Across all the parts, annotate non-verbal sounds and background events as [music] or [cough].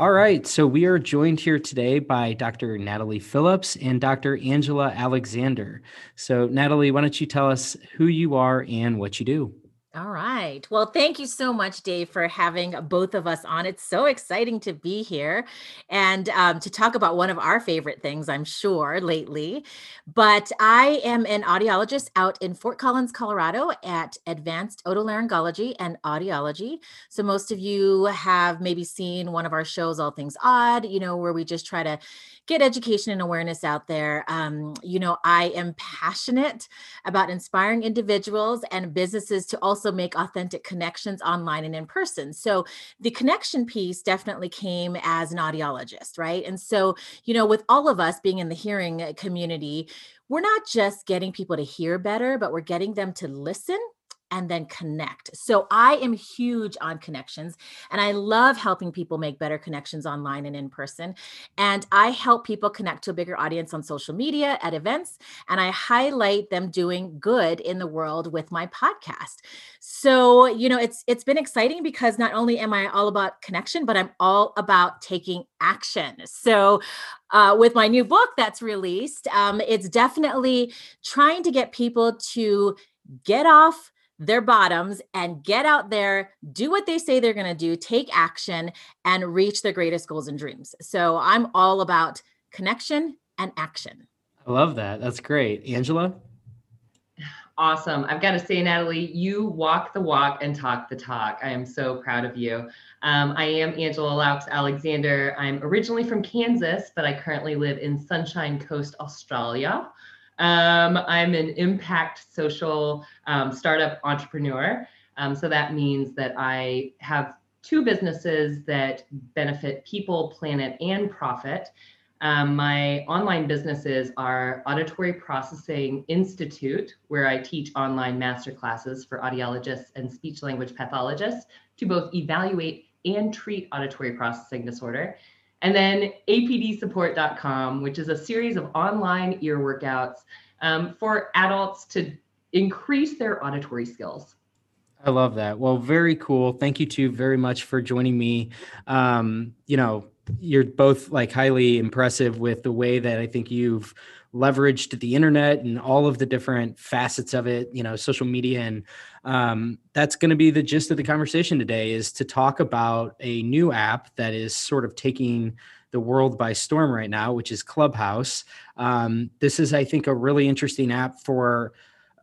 All right, so we are joined here today by Dr. Natalie Phillips and Dr. Angela Alexander. So, Natalie, why don't you tell us who you are and what you do? All right. Well, thank you so much, Dave, for having both of us on. It's so exciting to be here and um, to talk about one of our favorite things, I'm sure, lately. But I am an audiologist out in Fort Collins, Colorado at Advanced Otolaryngology and Audiology. So, most of you have maybe seen one of our shows, All Things Aud, you know, where we just try to get education and awareness out there. Um, you know, I am passionate about inspiring individuals and businesses to also make authentic connections online and in person. So the connection piece definitely came as an audiologist, right? And so, you know, with all of us being in the hearing uh, community, we're not just getting people to hear better, but we're getting them to listen and then connect. So I am huge on connections and I love helping people make better connections online and in person. And I help people connect to a bigger audience on social media at events and I highlight them doing good in the world with my podcast. So, you know, it's it's been exciting because not only am I all about connection, but I'm all about taking action. So, uh, with my new book that's released, um, it's definitely trying to get people to get off their bottoms and get out there, do what they say they're going to do, take action, and reach their greatest goals and dreams. So I'm all about connection and action. I love that. That's great. Angela? Awesome. I've got to say, Natalie, you walk the walk and talk the talk. I am so proud of you. Um, I am Angela Loucks Alexander. I'm originally from Kansas, but I currently live in Sunshine Coast, Australia. Um, I'm an impact social um, startup entrepreneur. Um, so that means that I have two businesses that benefit people, planet, and profit. Um, my online businesses are Auditory Processing Institute, where I teach online master classes for audiologists and speech language pathologists to both evaluate and treat auditory processing disorder. And then apdsupport.com, which is a series of online ear workouts um, for adults to increase their auditory skills. I love that. Well, very cool. Thank you two very much for joining me. Um, you know, you're both like highly impressive with the way that I think you've leveraged the internet and all of the different facets of it, you know, social media. And um, that's going to be the gist of the conversation today is to talk about a new app that is sort of taking the world by storm right now, which is Clubhouse. Um, this is, I think, a really interesting app for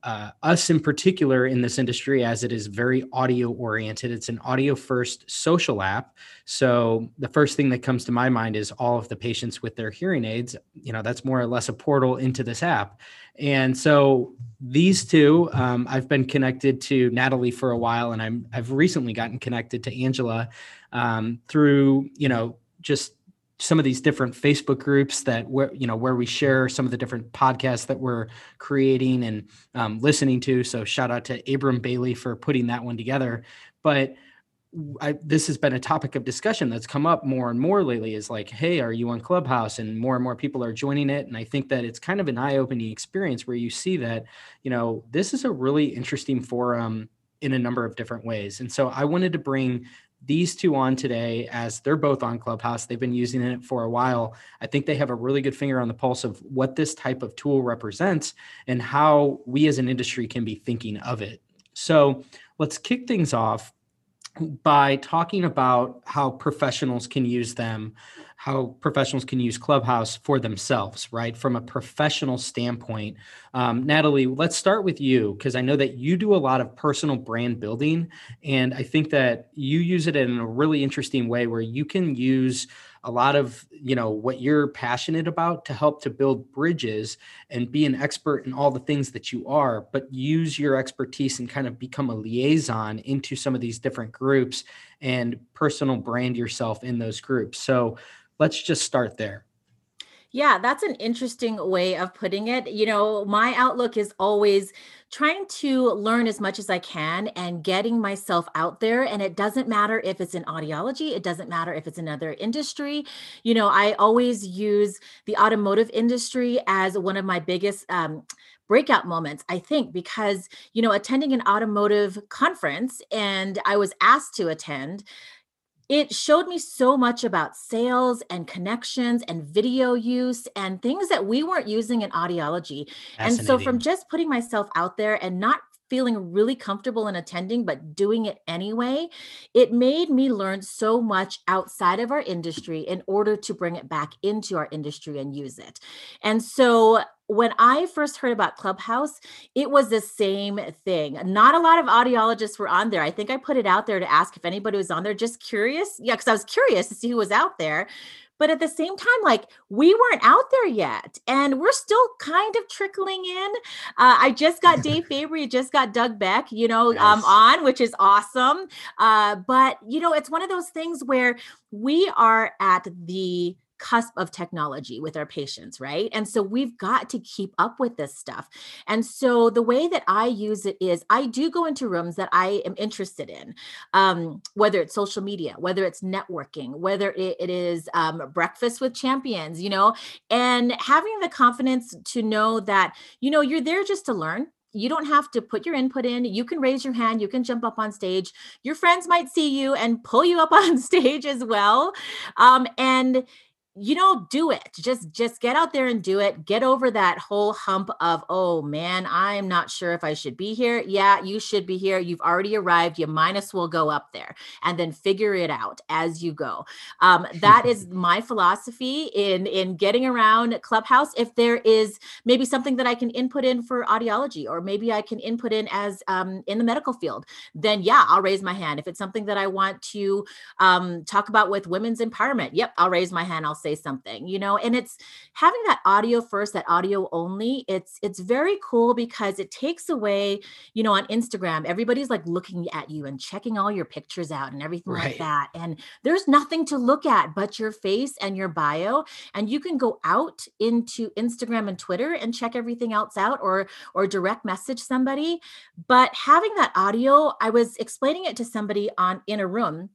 uh, us in particular in this industry as it is very audio oriented. It's an audio first social app. So the first thing that comes to my mind is all of the patients with their hearing aids. You know that's more or less a portal into this app. And so these two um, i've been connected to natalie for a while and i'm i've recently gotten connected to angela um, through you know just some of these different Facebook groups that where you know where we share some of the different podcasts that we're creating and um, listening to. So shout out to Abram Bailey for putting that one together. But I, this has been a topic of discussion that's come up more and more lately. Is like, hey, are you on Clubhouse? And more and more people are joining it. And I think that it's kind of an eye-opening experience where you see that you know this is a really interesting forum in a number of different ways. And so I wanted to bring these two on today as they're both on Clubhouse. They've been using it for a while. I think they have a really good finger on the pulse of what this type of tool represents and how we as an industry can be thinking of it. So let's kick things off by talking about how professionals can use them how professionals can use Clubhouse for themselves, right? From a professional standpoint. Um, Natalie, let's start with you because I know that you do a lot of personal brand building. And I think that you use it in a really interesting way where you can use a lot of you know what you're passionate about to help to build bridges and be an expert in all the things that you are but use your expertise and kind of become a liaison into some of these different groups and personal brand yourself in those groups. So let's just start there Yeah, that's an interesting way of putting it. You know, my outlook is always trying to learn as much as I can and getting myself out there. And it doesn't matter if it's in audiology, it doesn't matter if it's another industry. You know, I always use the automotive industry as one of my biggest um, breakout moments, I think, because, you know, attending an automotive conference and I was asked to attend it showed me so much about sales and connections and video use and things that we weren't using in audiology. And so, from just putting myself out there and not feeling really comfortable in attending, but doing it anyway, it made me learn so much outside of our industry in order to bring it back into our industry and use it. And so when I first heard about Clubhouse, it was the same thing. Not a lot of audiologists were on there. I think I put it out there to ask if anybody was on there, just curious. Yeah, because I was curious to see who was out there. But at the same time, like we weren't out there yet, and we're still kind of trickling in. Uh, I just got Dave [laughs] Fabry, just got Doug Beck, you know, um, nice. um, on, which is awesome. Uh, but you know, it's one of those things where we are at the cusp of technology with our patients, right? And so we've got to keep up with this stuff. And so the way that I use it is I do go into rooms that I am interested in, um, whether it's social media, whether it's networking, whether it, it is um, breakfast with champions, you know, and having the confidence to know that, you know, you're there just to learn you don't have to put your input in. You can raise your hand, you can jump up on stage. Your friends might see you and pull you up [laughs] on stage as well. Um, and you know do it. Just just get out there and do it. Get over that whole hump of oh man i'm not sure if i should be here. Yeah you should be here. You've already arrived. You might as well go up there and then figure it out as you go. Um, that [laughs] is my philosophy in in getting around clubhouse. If there is maybe something that i can input in for audiology or maybe i can input in as um, in the medical field then yeah i'll raise my hand. If it's something that i want to um, talk about with women's empowerment yep i'll raise my hand. I'll say something you know and it's having that audio first that audio only it's it's very cool because it takes away you know on instagram everybody's like looking at you and checking all your pictures out and everything right. like that and there's nothing to look at but your face and your bio and you can go out into instagram and twitter and check everything else out or or direct message somebody but having that audio i was explaining it to somebody on in a room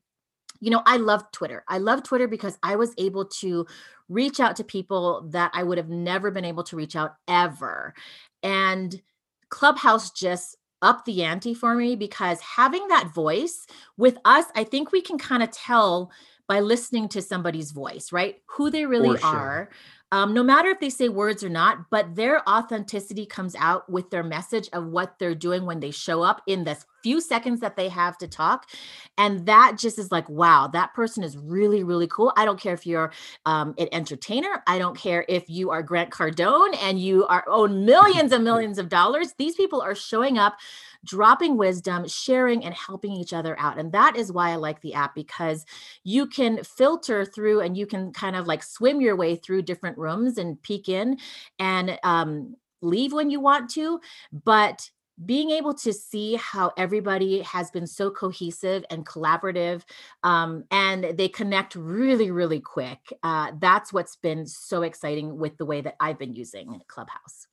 you know, I love Twitter. I love Twitter because I was able to reach out to people that I would have never been able to reach out ever. And Clubhouse just upped the ante for me because having that voice with us, I think we can kind of tell by listening to somebody's voice, right? Who they really sure. are um, no matter if they say words or not, but their authenticity comes out with their message of what they're doing when they show up in the few seconds that they have to talk. And that just is like, wow, that person is really, really cool. I don't care if you're um, an entertainer. I don't care if you are Grant Cardone and you are own millions and millions of dollars. These people are showing up dropping wisdom, sharing, and helping each other out. And that is why I like the app because you can filter through and you can kind of like swim your way through different rooms and peek in and um, leave when you want to. But being able to see how everybody has been so cohesive and collaborative um, and they connect really really quick uh, that's what's been so exciting with the way that i've been using clubhouse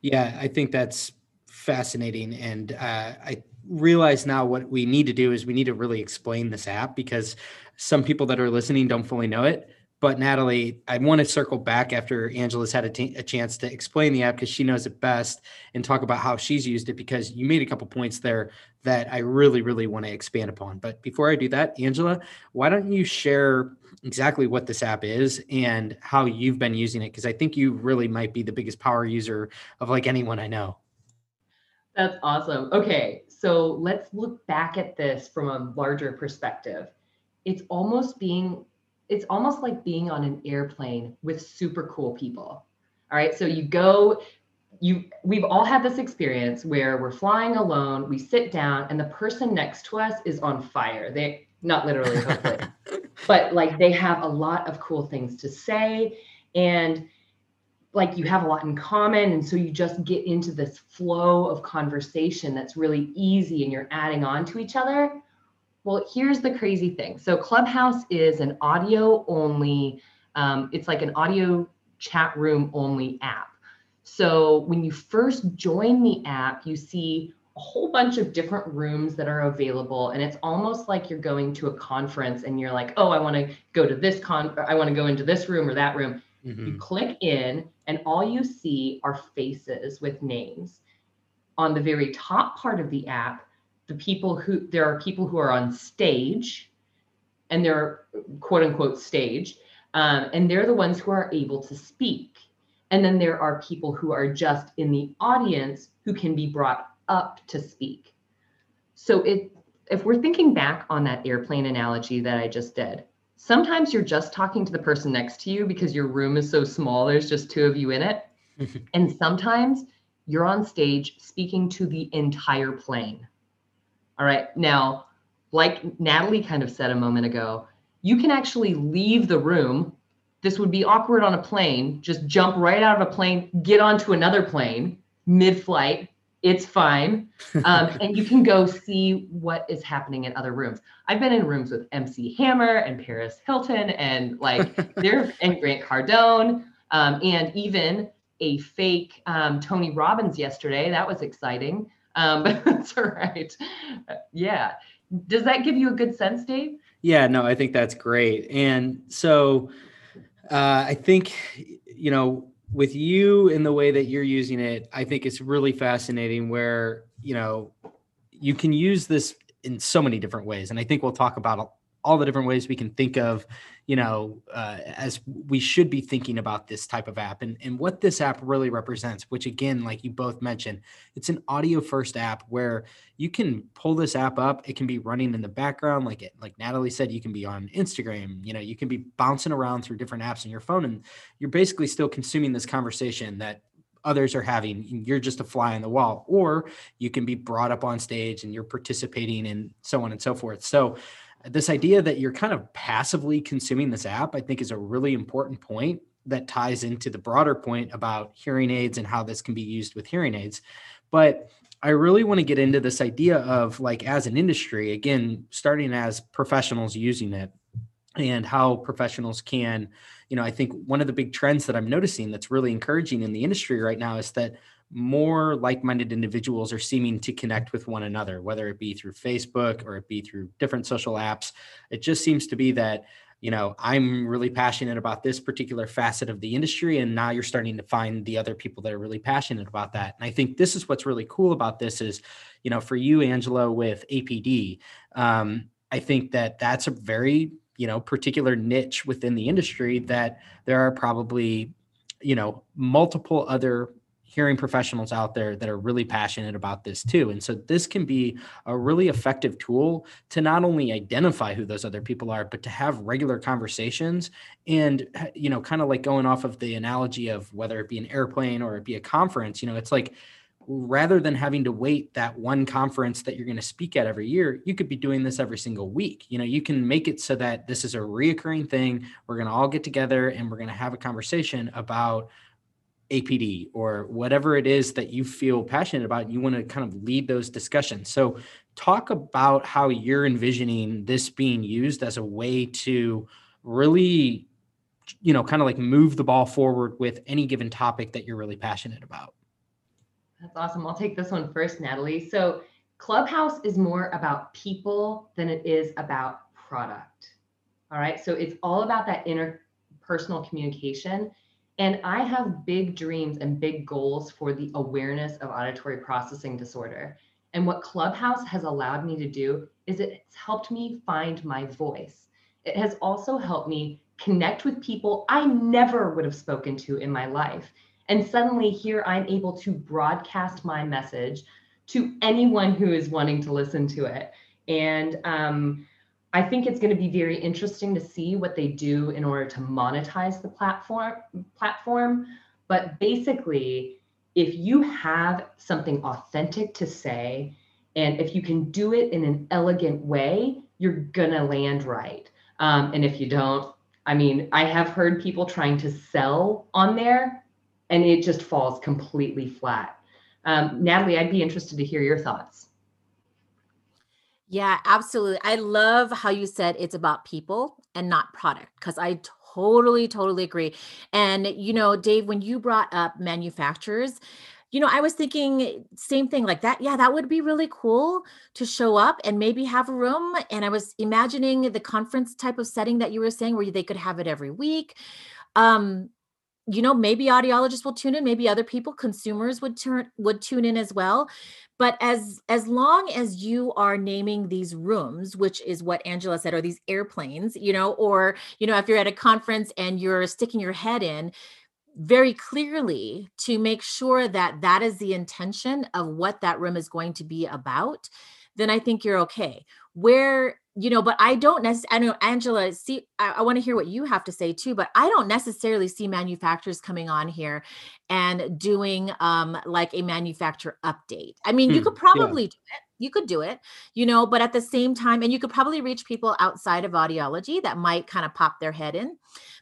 yeah i think that's fascinating. And uh, I realize now what we need to do is we need to really explain this app because some people that are listening don't fully know it. But Natalie, I want to circle back after Angela's had a, t- a chance to explain the app because she knows it best and talk about how she's used it because you made a couple points there that I really, really want to expand upon. But before I do that, Angela, why don't you share exactly what this app is and how you've been using it? Because I think you really might be the biggest power user of like anyone I know. That's awesome. Okay, so let's look back at this from a larger perspective. It's almost being it's almost like being on an airplane with super cool people. All right, so you go you we've all had this experience where we're flying alone, we sit down and the person next to us is on fire. They not literally but [laughs] like they have a lot of cool things to say and like you have a lot in common and so you just get into this flow of conversation that's really easy and you're adding on to each other well here's the crazy thing so clubhouse is an audio only um, it's like an audio chat room only app. So when you first join the app, you see a whole bunch of different rooms that are available and it's almost like you're going to a conference and you're like oh i want to go to this con i want to go into this room or that room mm-hmm. you click in and all you see are faces with names on the very top part of the app the people who there are people who are on stage and they're quote unquote stage um, and they're the ones who are able to speak and then there are people who are just in the audience who can be brought up to speak. So it, if we're thinking back on that airplane analogy that I just did, sometimes you're just talking to the person next to you because your room is so small, there's just two of you in it. [laughs] and sometimes you're on stage speaking to the entire plane. All right. Now, like Natalie kind of said a moment ago, you can actually leave the room. This would be awkward on a plane. Just jump right out of a plane, get onto another plane mid flight, it's fine. [laughs] Um, and you can go see what is happening in other rooms. I've been in rooms with MC Hammer and Paris Hilton and like [laughs] there and Grant Cardone um, and even a fake um, Tony Robbins yesterday. That was exciting. Um, [laughs] but that's all right. Yeah. Does that give you a good sense, Dave? Yeah, no, I think that's great. And so uh, I think, you know, with you in the way that you're using it, I think it's really fascinating where, you know, you can use this in so many different ways. And I think we'll talk about all the different ways we can think of you know, uh, as we should be thinking about this type of app and, and what this app really represents, which again, like you both mentioned, it's an audio first app where you can pull this app up. It can be running in the background. Like it, like Natalie said, you can be on Instagram, you know, you can be bouncing around through different apps on your phone and you're basically still consuming this conversation that others are having you're just a fly on the wall or you can be brought up on stage and you're participating and so on and so forth so this idea that you're kind of passively consuming this app, I think is a really important point that ties into the broader point about hearing aids and how this can be used with hearing aids. But I really want to get into this idea of like as an industry, again, starting as professionals using it and how professionals can, you know, I think one of the big trends that I'm noticing that's really encouraging in the industry right now is that more like-minded individuals are seeming to connect with one another whether it be through facebook or it be through different social apps. It just seems to be that you know i'm really passionate about this particular facet of the industry and now you're starting to find the other people that are really passionate about that. And i think this is what's really cool about this is you know for you angela with apd um, i think that that's a very you know particular niche within the industry that there are probably you know multiple other hearing professionals out there that are really passionate about this too. And so this can be a really effective tool to not only identify who those other people are, but to have regular conversations and, you know, kind of like going off of the analogy of whether it be an airplane or it be a conference, you know, it's like, rather than having to wait that one conference that you're going to speak at every year, you could be doing this every single week. You know, you can make it so that this is a reoccurring thing. We're going to all get together and we're going to have a conversation about APD or whatever it is that you feel passionate about, you want to kind of lead those discussions. So, talk about how you're envisioning this being used as a way to really, you know, kind of like move the ball forward with any given topic that you're really passionate about. That's awesome. I'll take this one first, Natalie. So, Clubhouse is more about people than it is about product. All right. So, it's all about that interpersonal communication and I have big dreams and big goals for the awareness of auditory processing disorder. And what Clubhouse has allowed me to do is it's helped me find my voice. It has also helped me connect with people I never would have spoken to in my life. And suddenly, here I'm able to broadcast my message to anyone who is wanting to listen to it. And um, I think it's going to be very interesting to see what they do in order to monetize the platform platform. But basically, if you have something authentic to say, and if you can do it in an elegant way, you're gonna land right. Um, and if you don't, I mean, I have heard people trying to sell on there, and it just falls completely flat. Um, Natalie, I'd be interested to hear your thoughts. Yeah, absolutely. I love how you said it's about people and not product because I totally, totally agree. And, you know, Dave, when you brought up manufacturers, you know, I was thinking same thing like that. Yeah, that would be really cool to show up and maybe have a room. And I was imagining the conference type of setting that you were saying where they could have it every week. Um, you know, maybe audiologists will tune in, maybe other people, consumers would turn would tune in as well. But as as long as you are naming these rooms, which is what Angela said, or these airplanes, you know, or you know, if you're at a conference and you're sticking your head in, very clearly to make sure that that is the intention of what that room is going to be about, then I think you're okay. Where, you know, but I don't necessarily, I know Angela, see, I, I want to hear what you have to say too, but I don't necessarily see manufacturers coming on here and doing um like a manufacturer update. I mean, hmm, you could probably yeah. do it you could do it you know but at the same time and you could probably reach people outside of audiology that might kind of pop their head in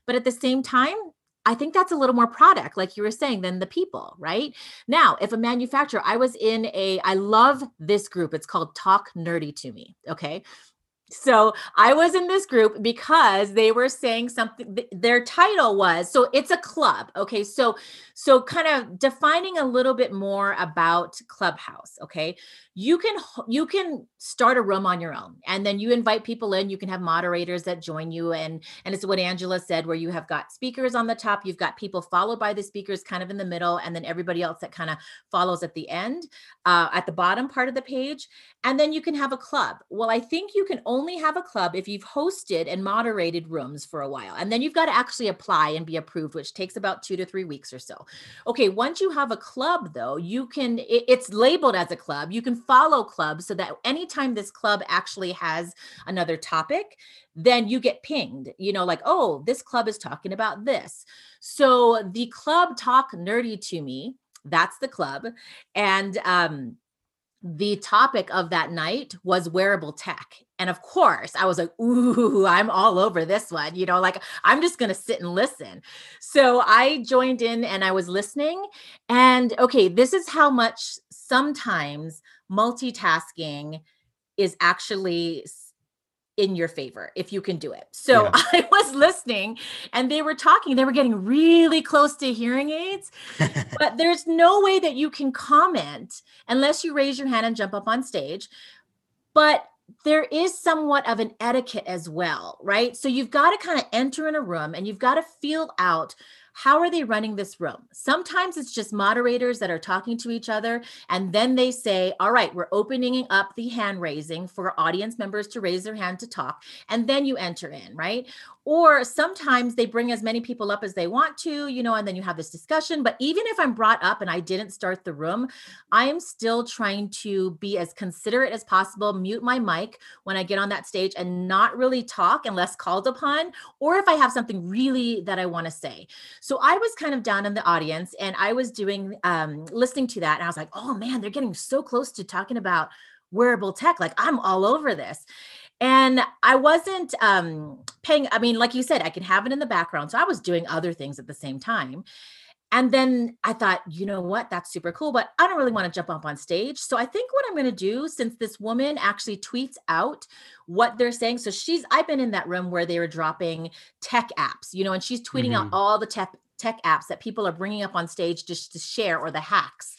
but at the same time I think that's a little more product, like you were saying, than the people, right? Now, if a manufacturer, I was in a, I love this group. It's called Talk Nerdy to Me. Okay. So I was in this group because they were saying something. Their title was so it's a club. Okay, so so kind of defining a little bit more about Clubhouse. Okay, you can you can start a room on your own and then you invite people in you can have moderators that join you and and it's what angela said where you have got speakers on the top you've got people followed by the speakers kind of in the middle and then everybody else that kind of follows at the end uh, at the bottom part of the page and then you can have a club well i think you can only have a club if you've hosted and moderated rooms for a while and then you've got to actually apply and be approved which takes about two to three weeks or so okay once you have a club though you can it, it's labeled as a club you can follow clubs so that anytime this club actually has another topic, then you get pinged, you know, like, oh, this club is talking about this. So the club talk nerdy to me, that's the club. And um, the topic of that night was wearable tech. And of course, I was like, ooh, [laughs] I'm all over this one. You know, like I'm just going to sit and listen. So I joined in and I was listening. And okay, this is how much sometimes multitasking is actually in your favor if you can do it. So yeah. [laughs] I was listening and they were talking, they were getting really close to hearing aids, [laughs] but there's no way that you can comment unless you raise your hand and jump up on stage. But there is somewhat of an etiquette as well, right? So you've got to kind of enter in a room and you've got to feel out how are they running this room? Sometimes it's just moderators that are talking to each other. And then they say, all right, we're opening up the hand raising for audience members to raise their hand to talk. And then you enter in, right? Or sometimes they bring as many people up as they want to, you know, and then you have this discussion. But even if I'm brought up and I didn't start the room, I am still trying to be as considerate as possible, mute my mic when I get on that stage and not really talk unless called upon, or if I have something really that I want to say. So I was kind of down in the audience and I was doing, um, listening to that. And I was like, oh man, they're getting so close to talking about wearable tech. Like I'm all over this and i wasn't um paying i mean like you said i can have it in the background so i was doing other things at the same time. And then i thought you know what? That's super cool but i don't really want to jump up on stage. So i think what i'm going to do since this woman actually tweets out what they're saying so she's i've been in that room where they were dropping tech apps you know and she's tweeting mm-hmm. out all the tech tech apps that people are bringing up on stage just to share or the hacks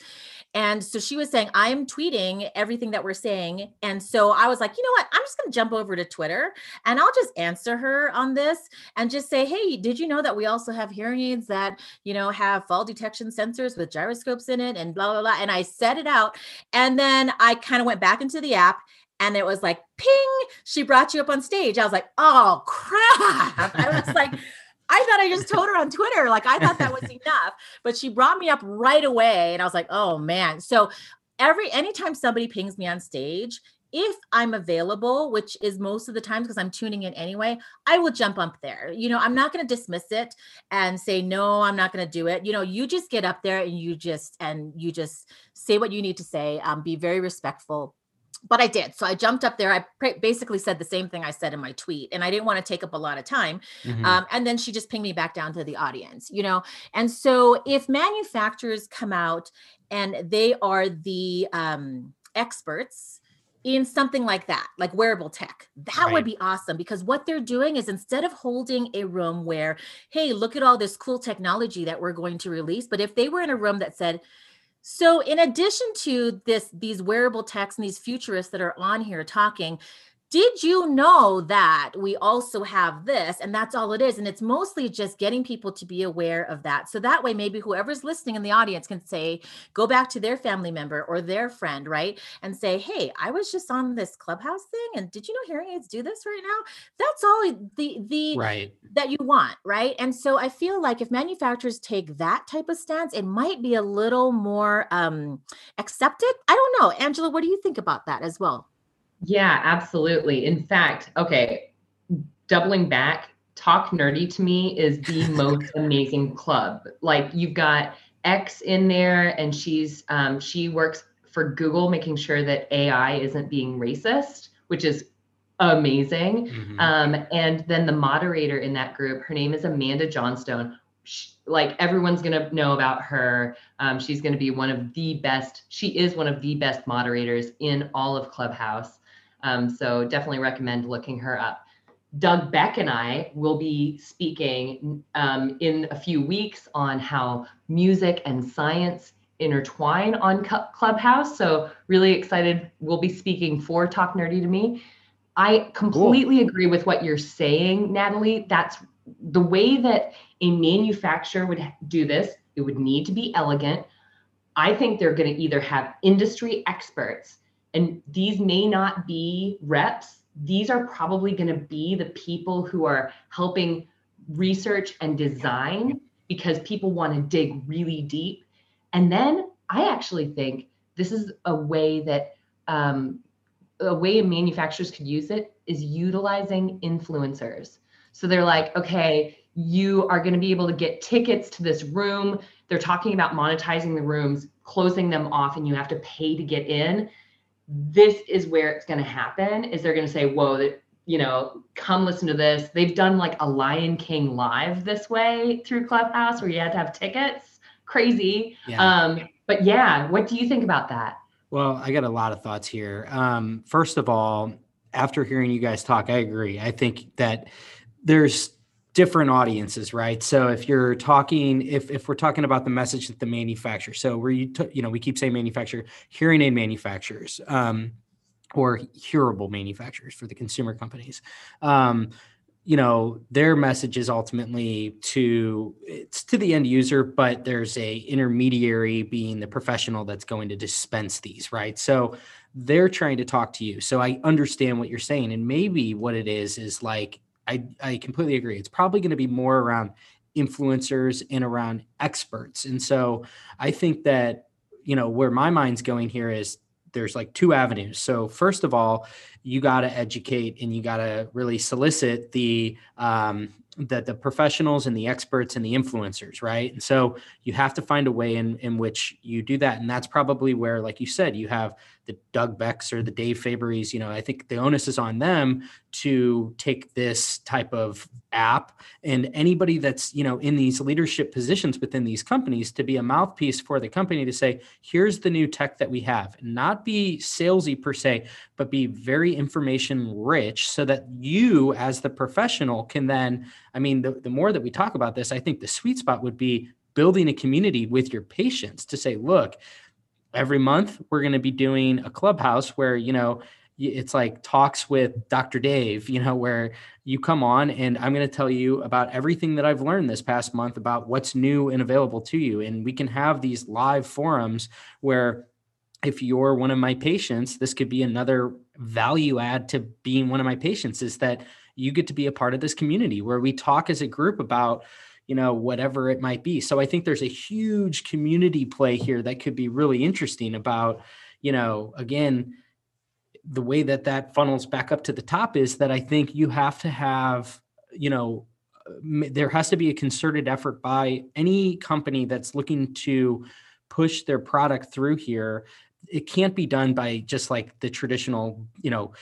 and so she was saying, I'm tweeting everything that we're saying. And so I was like, you know what? I'm just going to jump over to Twitter and I'll just answer her on this and just say, hey, did you know that we also have hearing aids that, you know, have fall detection sensors with gyroscopes in it and blah, blah, blah. And I set it out. And then I kind of went back into the app and it was like, ping, she brought you up on stage. I was like, oh, crap. I was like, I thought I just told her on Twitter. Like I thought that was [laughs] enough, but she brought me up right away. And I was like, oh man. So every anytime somebody pings me on stage, if I'm available, which is most of the times because I'm tuning in anyway, I will jump up there. You know, I'm not going to dismiss it and say, no, I'm not going to do it. You know, you just get up there and you just, and you just say what you need to say, um, be very respectful but I did. So I jumped up there. I pr- basically said the same thing I said in my tweet, and I didn't want to take up a lot of time. Mm-hmm. Um, and then she just pinged me back down to the audience, you know. And so if manufacturers come out and they are the um, experts in something like that, like wearable tech. That right. would be awesome because what they're doing is instead of holding a room where, hey, look at all this cool technology that we're going to release, but if they were in a room that said, so in addition to this these wearable techs and these futurists that are on here talking, did you know that we also have this and that's all it is and it's mostly just getting people to be aware of that. So that way maybe whoever's listening in the audience can say go back to their family member or their friend right and say hey i was just on this clubhouse thing and did you know hearing aids do this right now? That's all the the right. that you want right? And so i feel like if manufacturers take that type of stance it might be a little more um accepted. I don't know. Angela what do you think about that as well yeah, absolutely. In fact, okay, doubling back, Talk Nerdy to me is the [laughs] most amazing club. Like you've got X in there, and she's um, she works for Google, making sure that AI isn't being racist, which is amazing. Mm-hmm. Um, and then the moderator in that group, her name is Amanda Johnstone. She, like everyone's gonna know about her. Um, she's gonna be one of the best. She is one of the best moderators in all of Clubhouse. Um, so definitely recommend looking her up. Doug Beck and I will be speaking um, in a few weeks on how music and science intertwine on Clubhouse. So really excited. We'll be speaking for Talk Nerdy to Me. I completely cool. agree with what you're saying, Natalie. That's the way that a manufacturer would do this. It would need to be elegant. I think they're going to either have industry experts and these may not be reps. These are probably going to be the people who are helping research and design because people want to dig really deep. And then I actually think this is a way that um, a way manufacturers could use it is utilizing influencers. So they're like, okay, you are going to be able to get tickets to this room. They're talking about monetizing the rooms, closing them off, and you have to pay to get in this is where it's going to happen is they're going to say whoa that you know come listen to this. They've done like a lion king live this way through clubhouse where you had to have tickets. Crazy. Yeah. um but yeah what do you think about that? Well i got a lot of thoughts here. Um first of all after hearing you guys talk i agree. I think that there's different audiences, right? So if you're talking, if if we're talking about the message that the manufacturer, so where you t- you know we keep saying manufacturer, hearing aid manufacturers, um, or hearable manufacturers for the consumer companies. Um, you know their message is ultimately to it's to the end user but there's a intermediary being the professional that's going to dispense these right so they're trying to talk to you so i understand what you're saying and maybe what it is is like I, I completely agree. It's probably going to be more around influencers and around experts. And so I think that, you know, where my mind's going here is there's like two avenues. So first of all, you got to educate and you got to really solicit the um, the the professionals and the experts and the influencers, right? And so you have to find a way in in which you do that, and that's probably where, like you said, you have the Doug Becks or the Dave Fabrys. You know, I think the onus is on them to take this type of app and anybody that's you know in these leadership positions within these companies to be a mouthpiece for the company to say, here's the new tech that we have, not be salesy per se, but be very information rich, so that you as the professional can then I mean, the, the more that we talk about this, I think the sweet spot would be building a community with your patients to say, look, every month we're going to be doing a clubhouse where, you know, it's like talks with Dr. Dave, you know, where you come on and I'm going to tell you about everything that I've learned this past month about what's new and available to you. And we can have these live forums where if you're one of my patients, this could be another value add to being one of my patients is that you get to be a part of this community where we talk as a group about you know whatever it might be. So i think there's a huge community play here that could be really interesting about you know again the way that that funnels back up to the top is that i think you have to have you know there has to be a concerted effort by any company that's looking to push their product through here it can't be done by just like the traditional you know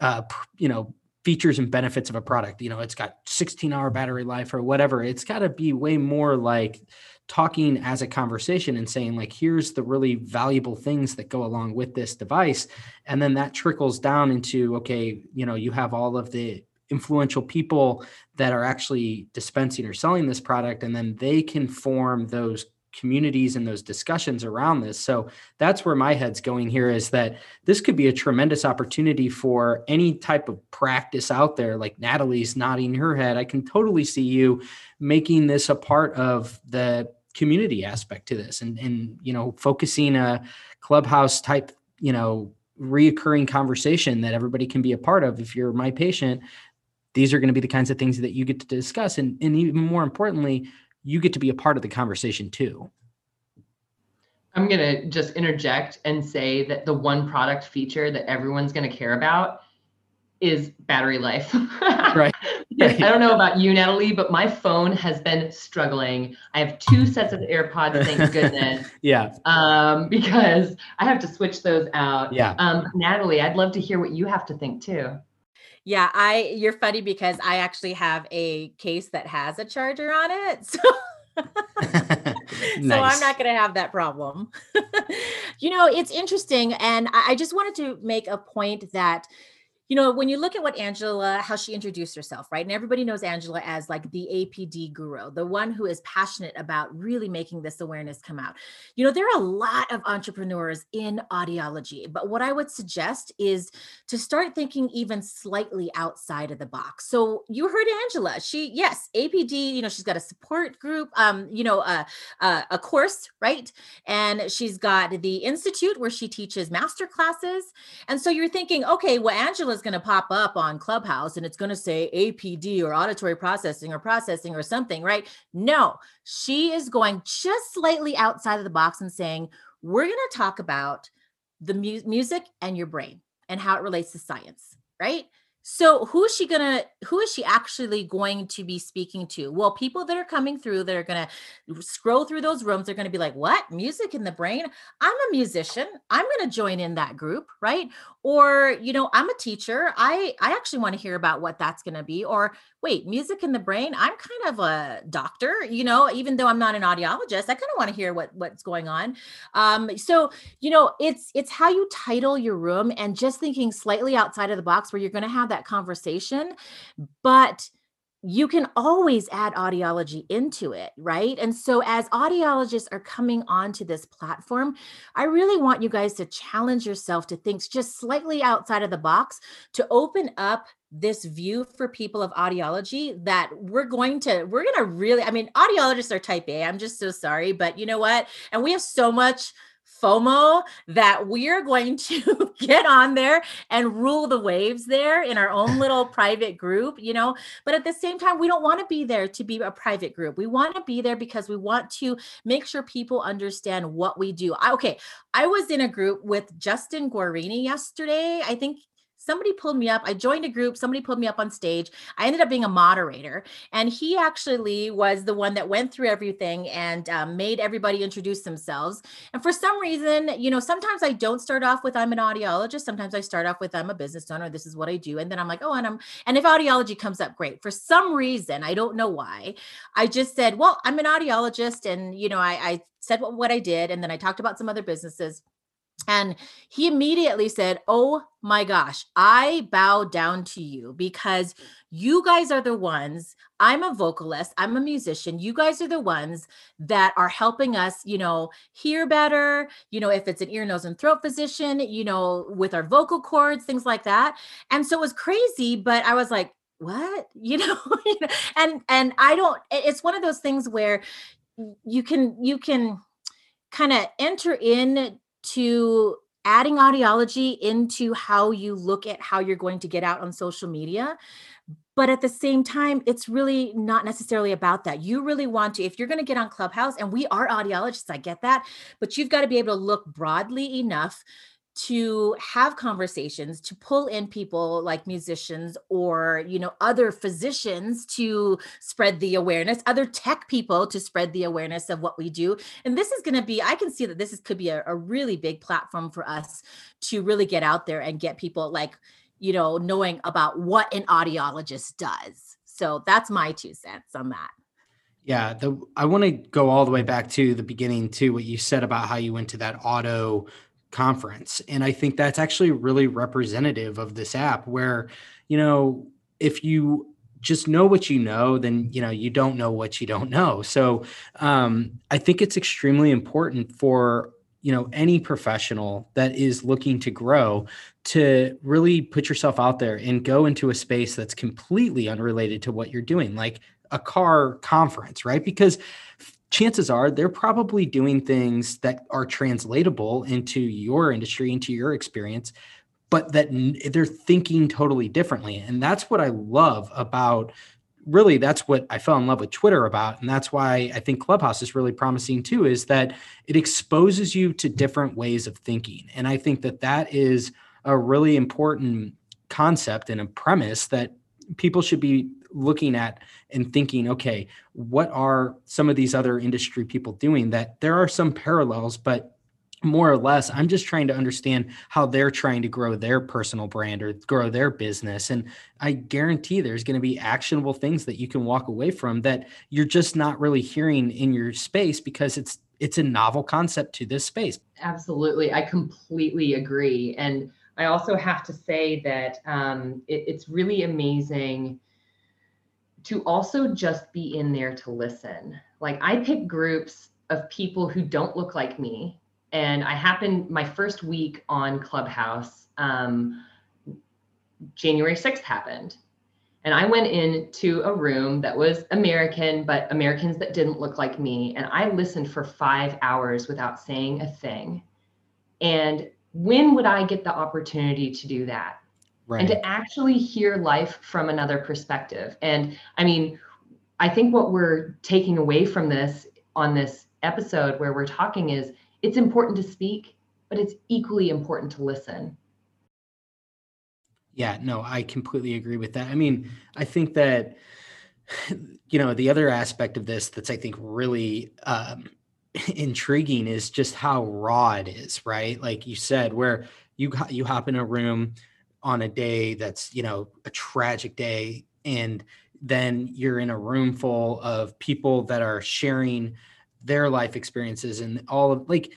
uh, you know features and benefits of a product. You know, it's got 16 hour battery life or whatever. It's got to be way more like talking as a conversation and saying like here's the really valuable things that go along with this device and then that trickles down into okay you know you have all of the influential people that are actually dispensing or selling this product and then they can form those communities and those discussions around this. So that's where my head's going here is that this could be a tremendous opportunity for any type of practice out there. Like Natalie's nodding her head. I can totally see you making this a part of the community aspect to this and, and you know, focusing a clubhouse type, you know, reoccurring conversation that everybody can be a part of. If you're my patient, these are going to be the kinds of things that you get to discuss. And, and even more importantly, you get to be a part of the conversation too. I'm going to just interject and say that the one product feature that everyone's going to care about is battery life. [laughs] right. I don't know about you, Natalie, but my phone has been struggling. I have two sets of AirPods, thank [laughs] goodness. yeah. Um, because I have to switch those out. Yeah. Um, Natalie, I'd love to hear what you have to think too. Yeah, I you're funny because I actually have a case that has a charger on it. So nice. [laughs] so I'm not going to have that problem. [laughs] you know, it's interesting. And I just wanted to make a point that you know, when you look at what Angela, how she introduced herself, right? And everybody knows Angela as like the APD guru, the one who is passionate about really making this awareness come out. You know, there are a lot of entrepreneurs in audiology, but what I would suggest is to start thinking even slightly outside of the box. So you heard Angela. She, yes, APD, you know, she's got a support group, um, you know, a, a, a course, right? And she's got the institute where she teaches master classes. And so you're thinking, okay, well, Angela's going to pop up on Clubhouse and it's going to say APD or auditory processing or processing or something, right? No, she is going just slightly outside of the box and saying, we're going to talk about the mu- music and your brain and how it relates to science, right? So who is she gonna who is she actually going to be speaking to? Well, people that are coming through that are gonna scroll through those rooms, they're gonna be like, what? Music in the brain? I'm a musician. I'm gonna join in that group, right? Or, you know, I'm a teacher. I I actually want to hear about what that's gonna be. Or wait, music in the brain? I'm kind of a doctor, you know, even though I'm not an audiologist, I kind of want to hear what what's going on. Um, so you know, it's it's how you title your room and just thinking slightly outside of the box where you're gonna have that conversation, but you can always add audiology into it, right? And so, as audiologists are coming onto this platform, I really want you guys to challenge yourself to think just slightly outside of the box to open up this view for people of audiology that we're going to we're going to really i mean audiologists are type a i'm just so sorry but you know what and we have so much FOMO that we are going [laughs] to get on there and rule the waves there in our own [laughs] little private group, you know. But at the same time, we don't want to be there to be a private group. We want to be there because we want to make sure people understand what we do. I, okay, I was in a group with Justin Guarini yesterday. I think somebody pulled me up. I joined a group, somebody pulled me up on stage. I ended up being a moderator, and he actually was the one that went through everything and um, made everybody introduce themselves. And for some reason, you know, sometimes I don't start off with I'm an audiologist. Sometimes I start off with I'm a business owner. This is what I do, and then I'm like, oh, and I'm and if audiology comes up, great. For some reason, I don't know why, I just said, well, I'm an audiologist, and you know, I, I said what, what I did, and then I talked about some other businesses. And he immediately said, Oh my gosh, I bow down to you because you guys are the ones. I'm a vocalist, I'm a musician. You guys are the ones that are helping us, you know, hear better. You know, if it's an ear, nose, and throat physician, you know, with our vocal cords, things like that. And so it was crazy, but I was like, what [laughs] you know and and i don't it's one of those things where you can you can kind of enter in to adding audiology into how you look at how you're going to get out on social media but at the same time it's really not necessarily about that. You really want to if you're going to get on clubhouse and we are audiologists i get that but you've got to be able to look broadly enough to have conversations to pull in people like musicians or you know other physicians to spread the awareness other tech people to spread the awareness of what we do. And this is going to be i can see that this is, could be a, a really big platform for us to really get out there and get people like you know knowing about what an audiologist does. So that's my two cents on that. Yeah, the I want to go all the way back to the beginning to what you said about how you went to that auto conference. And I think that's actually really representative of this app where, you know, if you just know what you know, then you know you don't know what you don't know. So um, I think it's extremely important for you know any professional that is looking to grow to really put yourself out there and go into a space that's completely unrelated to what you're doing, like a car conference, right? Because chances are they're probably doing things that are translatable into your industry, into your experience, but that they're thinking totally differently. And that's what I love about really that's what I fell in love with Twitter about. And that's why I think Clubhouse is really promising too, is that it exposes you to different ways of thinking. And I think that that is a really important concept and a premise that people should be looking at and thinking, okay, what are some of these other industry people doing? That there are some parallels, but more or less i'm just trying to understand how they're trying to grow their personal brand or grow their business. And i guarantee there's going to be actionable things that you can walk away from that you're just not really hearing in your space because it's it's a novel concept to this space. Absolutely. I completely agree. And i also have to say that um, it, it's really amazing to also just be in there to listen like i pick groups of people who don't look like me and I happened my first week on Clubhouse, um, January 6th happened. And I went into a room that was American, but Americans that didn't look like me. And I listened for five hours without saying a thing. And when would I get the opportunity to do that? Right. And to actually hear life from another perspective. And I mean, I think what we're taking away from this on this episode where we're talking is it's important to speak, but it's equally important to listen. Yeah, no, I completely agree with that. I mean, I think that you know the other aspect of this that's I think really um, [laughs] intriguing is just how raw it is, right? Like you said, where you you hop in a room on a day that's you know a tragic day, and then you're in a room full of people that are sharing their life experiences and all of like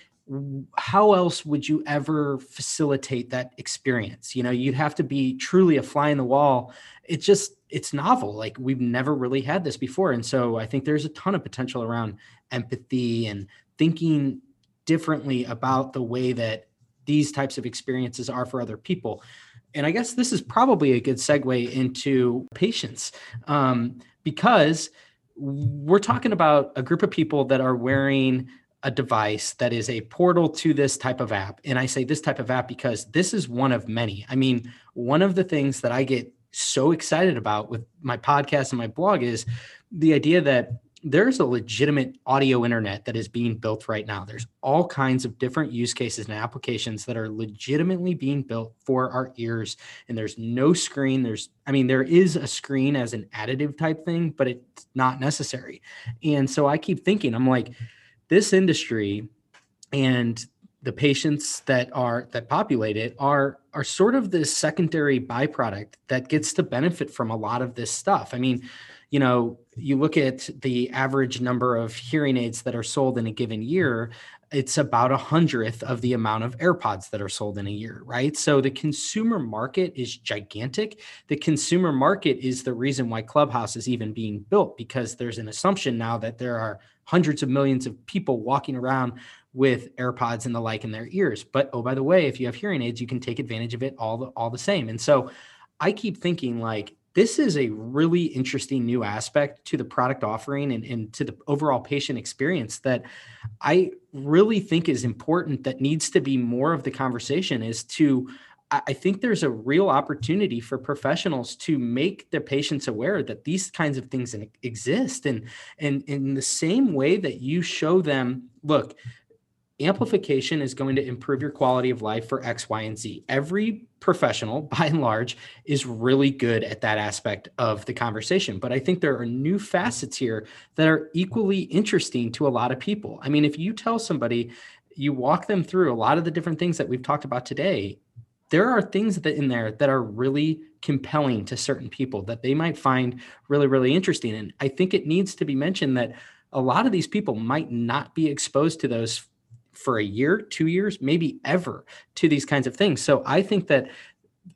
how else would you ever facilitate that experience? You know you'd have to be truly a fly in the wall. It's just it's novel like we've never really had this before and so i think there's a ton of potential around empathy and thinking differently about the way that these types of experiences are for other people and i guess this is probably a good segue into patients um, because we're talking about a group of people that are wearing a device that is a portal to this type of app. And I say this type of app because this is one of many. I mean, one of the things that I get so excited about with my podcast and my blog is the idea that there's a legitimate audio internet that is being built right now. There's all kinds of different use cases and applications that are legitimately being built for our ears. And there's no screen. There's, I mean, there is a screen as an additive type thing, but it's not necessary. And so I keep thinking, I'm like, this industry and the patients that are that populate it are are sort of this secondary byproduct that gets to benefit from a lot of this stuff. I mean, you know, you look at the average number of hearing aids that are sold in a given year, it's about a hundredth of the amount of AirPods that are sold in a year, right? So the consumer market is gigantic. The consumer market is the reason why Clubhouse is even being built because there's an assumption now that there are hundreds of millions of people walking around with AirPods and the like in their ears. But oh, by the way, if you have hearing aids, you can take advantage of it all the, all the same. And so I keep thinking like this is a really interesting new aspect to the product offering and, and to the overall patient experience that I really think is important that needs to be more of the conversation is to I think there's a real opportunity for professionals to make their patients aware that these kinds of things exist. And, and in the same way that you show them, look, amplification is going to improve your quality of life for X, Y, and Z. Every professional, [laughs] by and large, is really good at that aspect of the conversation. But I think there are new facets here that are equally interesting to a lot of people. I mean, if you tell somebody, you walk them through a lot of the different things that we've talked about today, there are things that in there that are really compelling to certain people that they might find really, really interesting. And I think it needs to be mentioned that a lot of these people might not be exposed to those for a year, two years, maybe ever to these kinds of things. So I think that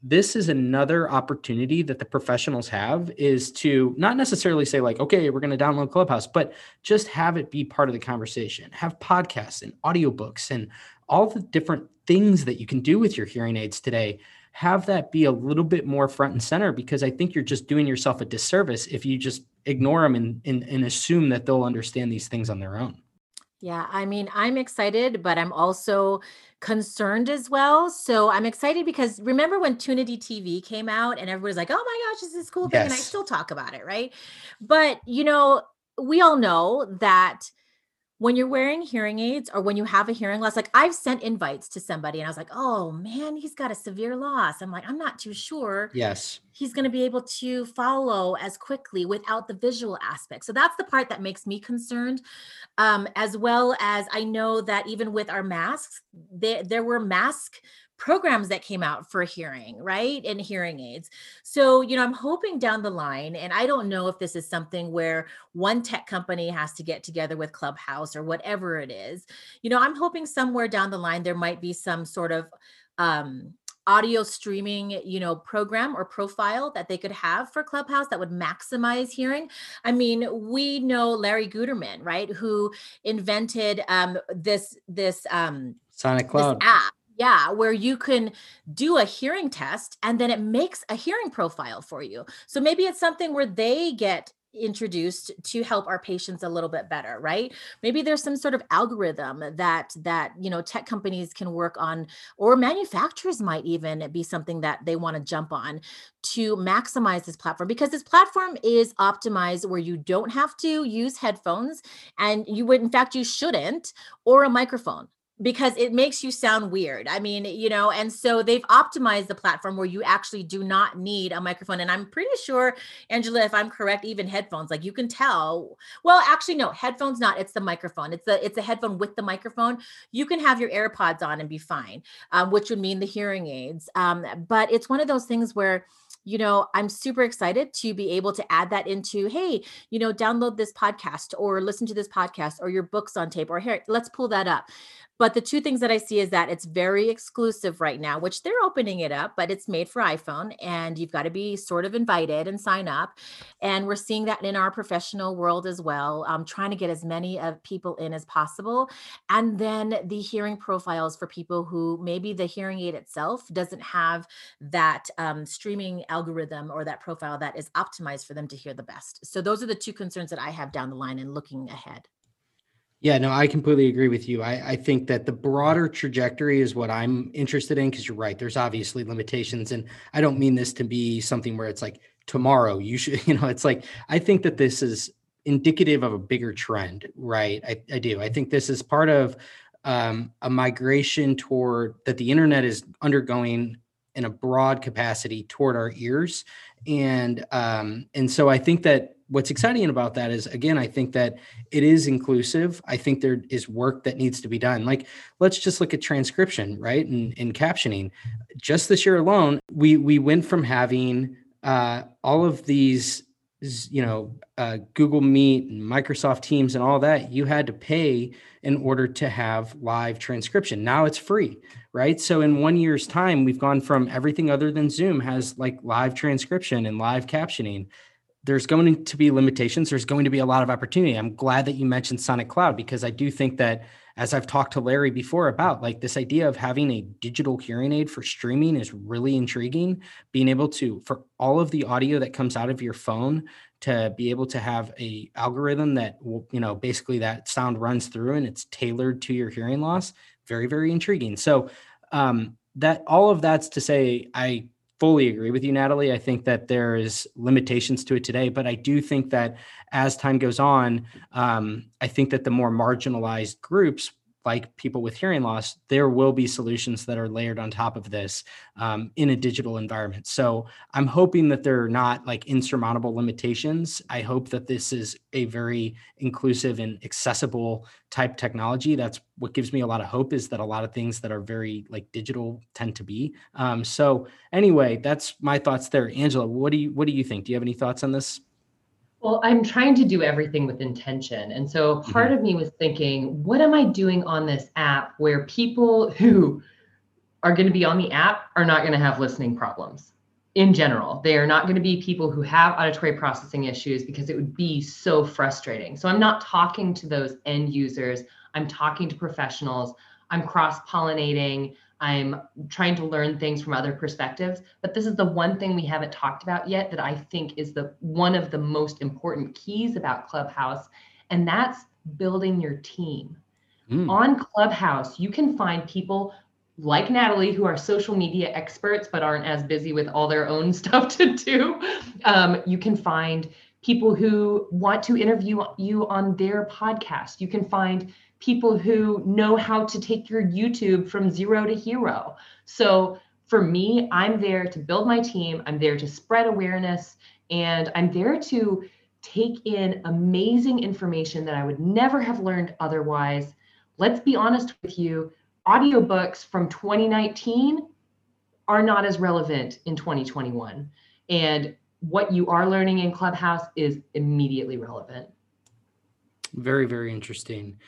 this is another opportunity that the professionals have is to not necessarily say like okay we're going to download clubhouse but just have it be part of the conversation. Have podcasts and audiobooks and all the different things that you can do with your hearing aids today. Have that be a little bit more front and center because i think you're just doing yourself a disservice if you just ignore them and, and, and assume that they'll understand these things on their own yeah, I mean, I'm excited, but I'm also concerned as well. So I'm excited because remember when Tunity TV came out and everybody's like, oh my gosh, this is cool thing. And I still talk about it, right? But, you know, we all know that when you're wearing hearing aids or when you have a hearing loss, like I've sent invites to somebody and I was like, oh man, he's got a severe loss. I'm like, I'm not too sure. Yes. He's going to be able to follow as quickly without the visual aspect. So that's the part that makes me concerned. Um, as well as I know that even with our masks, there, there were mask programs that came out for hearing, right? And hearing aids. So, you know, I'm hoping down the line, and I don't know if this is something where one tech company has to get together with Clubhouse or whatever it is. You know, I'm hoping somewhere down the line there might be some sort of um, audio streaming you know program or profile that they could have for clubhouse that would maximize hearing i mean we know larry guterman right who invented um, this this um, sonic cloud app yeah, where you can do a hearing test and then it makes a hearing profile for you. So maybe it's something where they get introduced to help our patients a little bit better right maybe there's some sort of algorithm that that you know tech companies can work on or manufacturers might even be something that they want to jump on to maximize this platform because this platform is optimized where you don't have to use headphones and you would in fact you shouldn't or a microphone because it makes you sound weird. I mean, you know, and so they've optimized the platform where you actually do not need a microphone. And I'm pretty sure, Angela, if I'm correct, even headphones, like you can tell. Well, actually, no, headphones not. It's the microphone. It's the it's a headphone with the microphone. You can have your AirPods on and be fine, um, which would mean the hearing aids. Um, but it's one of those things where you know, I'm super excited to be able to add that into, hey, you know, download this podcast or listen to this podcast or your books on tape or here, let's pull that up. But the two things that I see is that it's very exclusive right now, which they're opening it up, but it's made for iPhone and you've got to be sort of invited and sign up. And we're seeing that in our professional world as well, um, trying to get as many of people in as possible. And then the hearing profiles for people who maybe the hearing aid itself doesn't have that um, streaming algorithm or that profile that is optimized for them to hear the best. So those are the two concerns that I have down the line and looking ahead. Yeah, no, I completely agree with you. I, I think that the broader trajectory is what I'm interested in because you're right. There's obviously limitations. And I don't mean this to be something where it's like tomorrow you should, [laughs] you know, it's like I think that this is indicative of a bigger trend, right? I, I do. I think this is part of um, a migration toward that the internet is undergoing in a broad capacity toward our ears. And um, and so I think that what's exciting about that is again i think that it is inclusive. I think there is work that needs to be done. Like let's just look at transcription right and, and captioning. Just this year alone we we went from having uh, all of these you know uh, google meet and microsoft teams and all that you had to pay in order to have live transcription. Now it's free right? So in one year's time we've gone from everything other than zoom has like live transcription and live captioning there's going to be limitations. There's going to be a lot of opportunity. I'm glad that you mentioned Sonic Cloud because I do think that, as I've talked to Larry before about, like this idea of having a digital hearing aid for streaming is really intriguing. Being able to, for all of the audio that comes out of your phone, to be able to have a algorithm that will, you know, basically that sound runs through and it's tailored to your hearing loss. Very, very intriguing. So um, that all of that's to say, I fully agree with you, Natalie. I think that there is limitations to it today, but I do think that as time goes on, um, I think that the more marginalized groups like people with hearing loss, there will be solutions that are layered on top of this um, in a digital environment. So I'm hoping that they're not like insurmountable limitations. I hope that this is a very inclusive and accessible type technology. That's what gives me a lot of hope is that a lot of things that are very like digital tend to be. Um, so anyway, that's my thoughts there. Angela, what do you what do you think? Do you have any thoughts on this? Well, I'm trying to do everything with intention. And so part mm-hmm. of me was thinking, what am I doing on this app where people who are going to be on the app are not going to have listening problems in general? They are not going to be people who have auditory processing issues because it would be so frustrating. So I'm not talking to those end users, I'm talking to professionals, I'm cross pollinating. I'm trying to learn things from other perspectives. But this is the one thing we haven't talked about yet that I think is the one of the most important keys about Clubhouse, and that's building your team. Mm. On Clubhouse, you can find people like Natalie who are social media experts but aren't as busy with all their own [laughs] stuff to do. Um, you can find people who want to interview you on their podcast. You can find people who know how to take your YouTube from zero to hero. So for me, I'm there to build my team, I'm there to spread awareness, and I'm there to take in amazing information that I would never have learned otherwise. Let's be honest with you, audiobooks from 2019 are not as relevant in 2021. And what you are learning in Clubhouse is immediately relevant. Very, very interesting.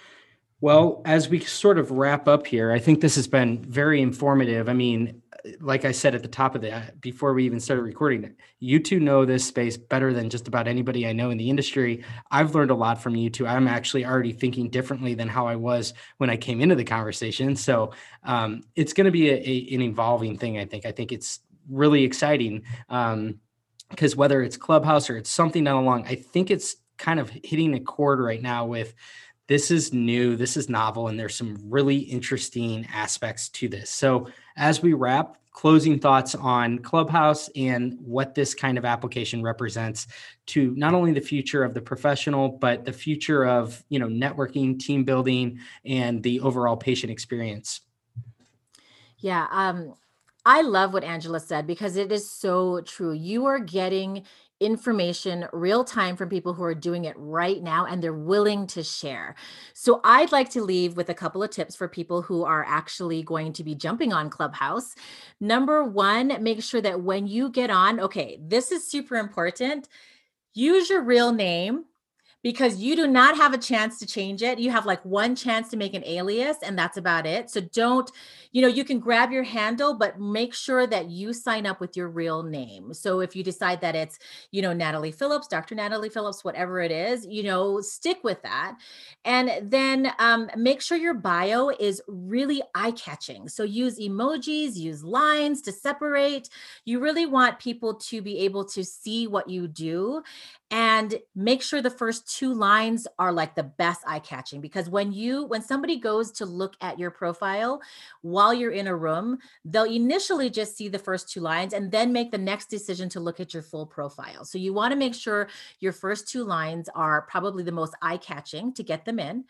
Well, as we sort of wrap up here, I think this has been very informative. I mean, like I said at the top of that, before we even started recording, you two know this space better than just about anybody I know in the industry. I've learned a lot from you two. I'm actually already thinking differently than how I was when I came into the conversation. So um, it's going to be a, a, an evolving thing. I think. I think it's really exciting because whether it's Clubhouse or it's something down along, I think it's kind of hitting a chord right now with this is new, this is novel, and there's some really interesting aspects to this. So, as we wrap, closing thoughts on Clubhouse and what this kind of application represents to not only the future of the professional, but the future of you know networking, team building, and the overall patient experience. Yeah, um, I love what Angela said because it is so true. You are getting information real time from people who are doing it right now and they're willing to share. So I'd like to leave with a couple of tips for people who are actually going to be jumping on Clubhouse. Number one, make sure that when you get on, okay, this is super important. Use your real name because you do not have a chance to change it. You have like one chance to make an alias, and that's about it. So don't, you know, you can grab your handle, but make sure that you sign up with your real name. So if you decide that it's, you know, Natalie Phillips, Dr. Natalie Phillips, whatever it is, you know, stick with that. And then um, make sure your bio is really eye catching. So use emojis, use lines to separate. You really want people to be able to see what you do and make sure the first two lines are like the best eye catching because when you when somebody goes to look at your profile while you're in a room they'll initially just see the first two lines and then make the next decision to look at your full profile. So you want to make sure your first two lines are probably the most eye catching to get them in.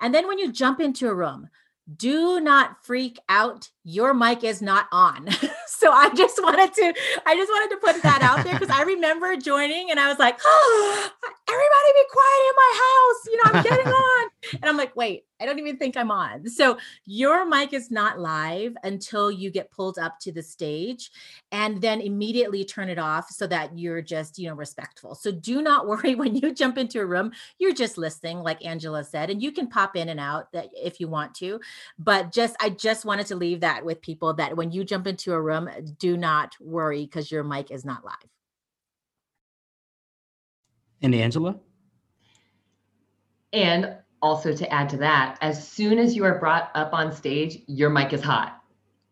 And then when you jump into a room do not freak out your mic is not on [laughs] so i just wanted to i just wanted to put that out there because i remember joining and i was like oh everybody be quiet in my house you know i'm getting [laughs] on and i'm like wait I don't even think I'm on. So your mic is not live until you get pulled up to the stage and then immediately turn it off so that you're just, you know, respectful. So do not [laughs] worry when you jump into a room, you're just listening like Angela said and you can pop in and out that if you want to. But just I just wanted to leave that with people that when you jump into a room, do not worry because your mic is not live. And Angela? And also to add to that, as soon as you are brought up on stage, your mic is hot.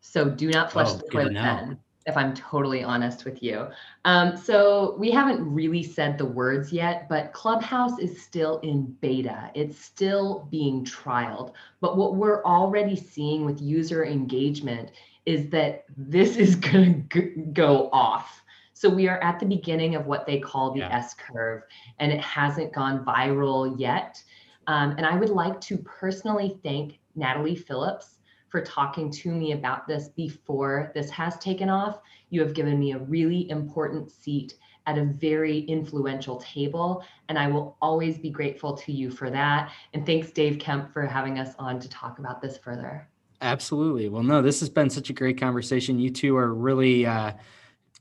So do not flush oh, the toilet then, if I'm totally honest with you. Um, so we haven't really said the words yet, but Clubhouse is still in beta. It's still being trialed. But what we're already seeing with user engagement is that this [laughs] is going to go off. So we are at the beginning of what they call the yeah. S curve, and it hasn't gone viral yet. Um, and I would like to personally thank Natalie Phillips for talking to me about this before this has taken off. You have given me a really important seat at a very influential table, and I will always be grateful to you for that. And thanks, Dave Kemp, for having us on to talk about this further. Absolutely. Well, no, this has been such a great conversation. You two are really uh,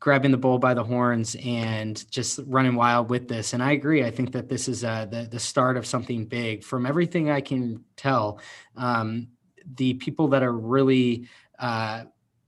grabbing the bull by the horns and just running wild with this. And I agree. I think that this is uh, the the start of something big. From everything I can tell, um, the people that are really, uh,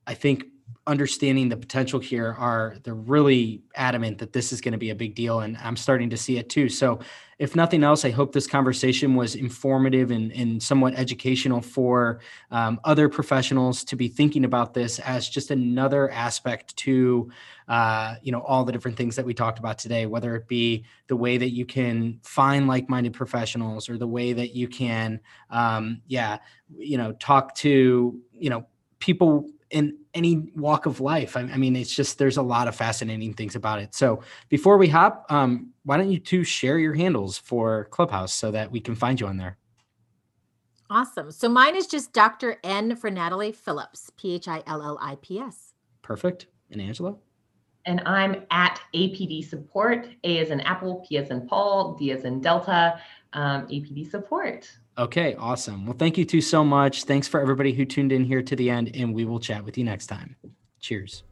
I think, understanding the potential here are they're really adamant that this is going to be a big deal and i'm starting to see it too. So if nothing else i hope this conversation was informative and, and somewhat educational for um, other professionals to be thinking about this as just another aspect to uh, you know all the different things that we talked about today whether it be the way that you can find like-minded professionals or the way that you can um, yeah you know talk to you know people in any walk of life. I, I, mean, it's just there's a lot of fascinating things about it. So before we hop, um, why don't you two share your handles for Clubhouse so that we can find you on there? Awesome. So mine is just Dr. N for Natalie Phillips, P H I L L I P S. Perfect. And Angela? And I'm at APD support. A as in Apple, P as in Paul, D as in Delta, um, APD support. Okay, awesome. Well, thank you two so much. Thanks for everybody who tuned in here to the end, and we will chat with you next time. Cheers.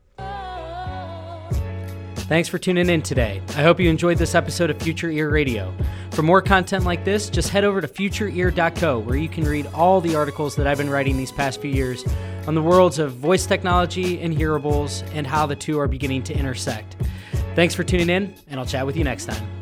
Thanks for tuning in today. I hope you enjoyed this episode of Future Ear Radio. For more content like this, just head over to futureear.co where you can read all the articles that I've been writing these past few years on the worlds of voice technology and hearables and how the two are beginning to intersect. Thanks for tuning in, and I'll chat with you next time.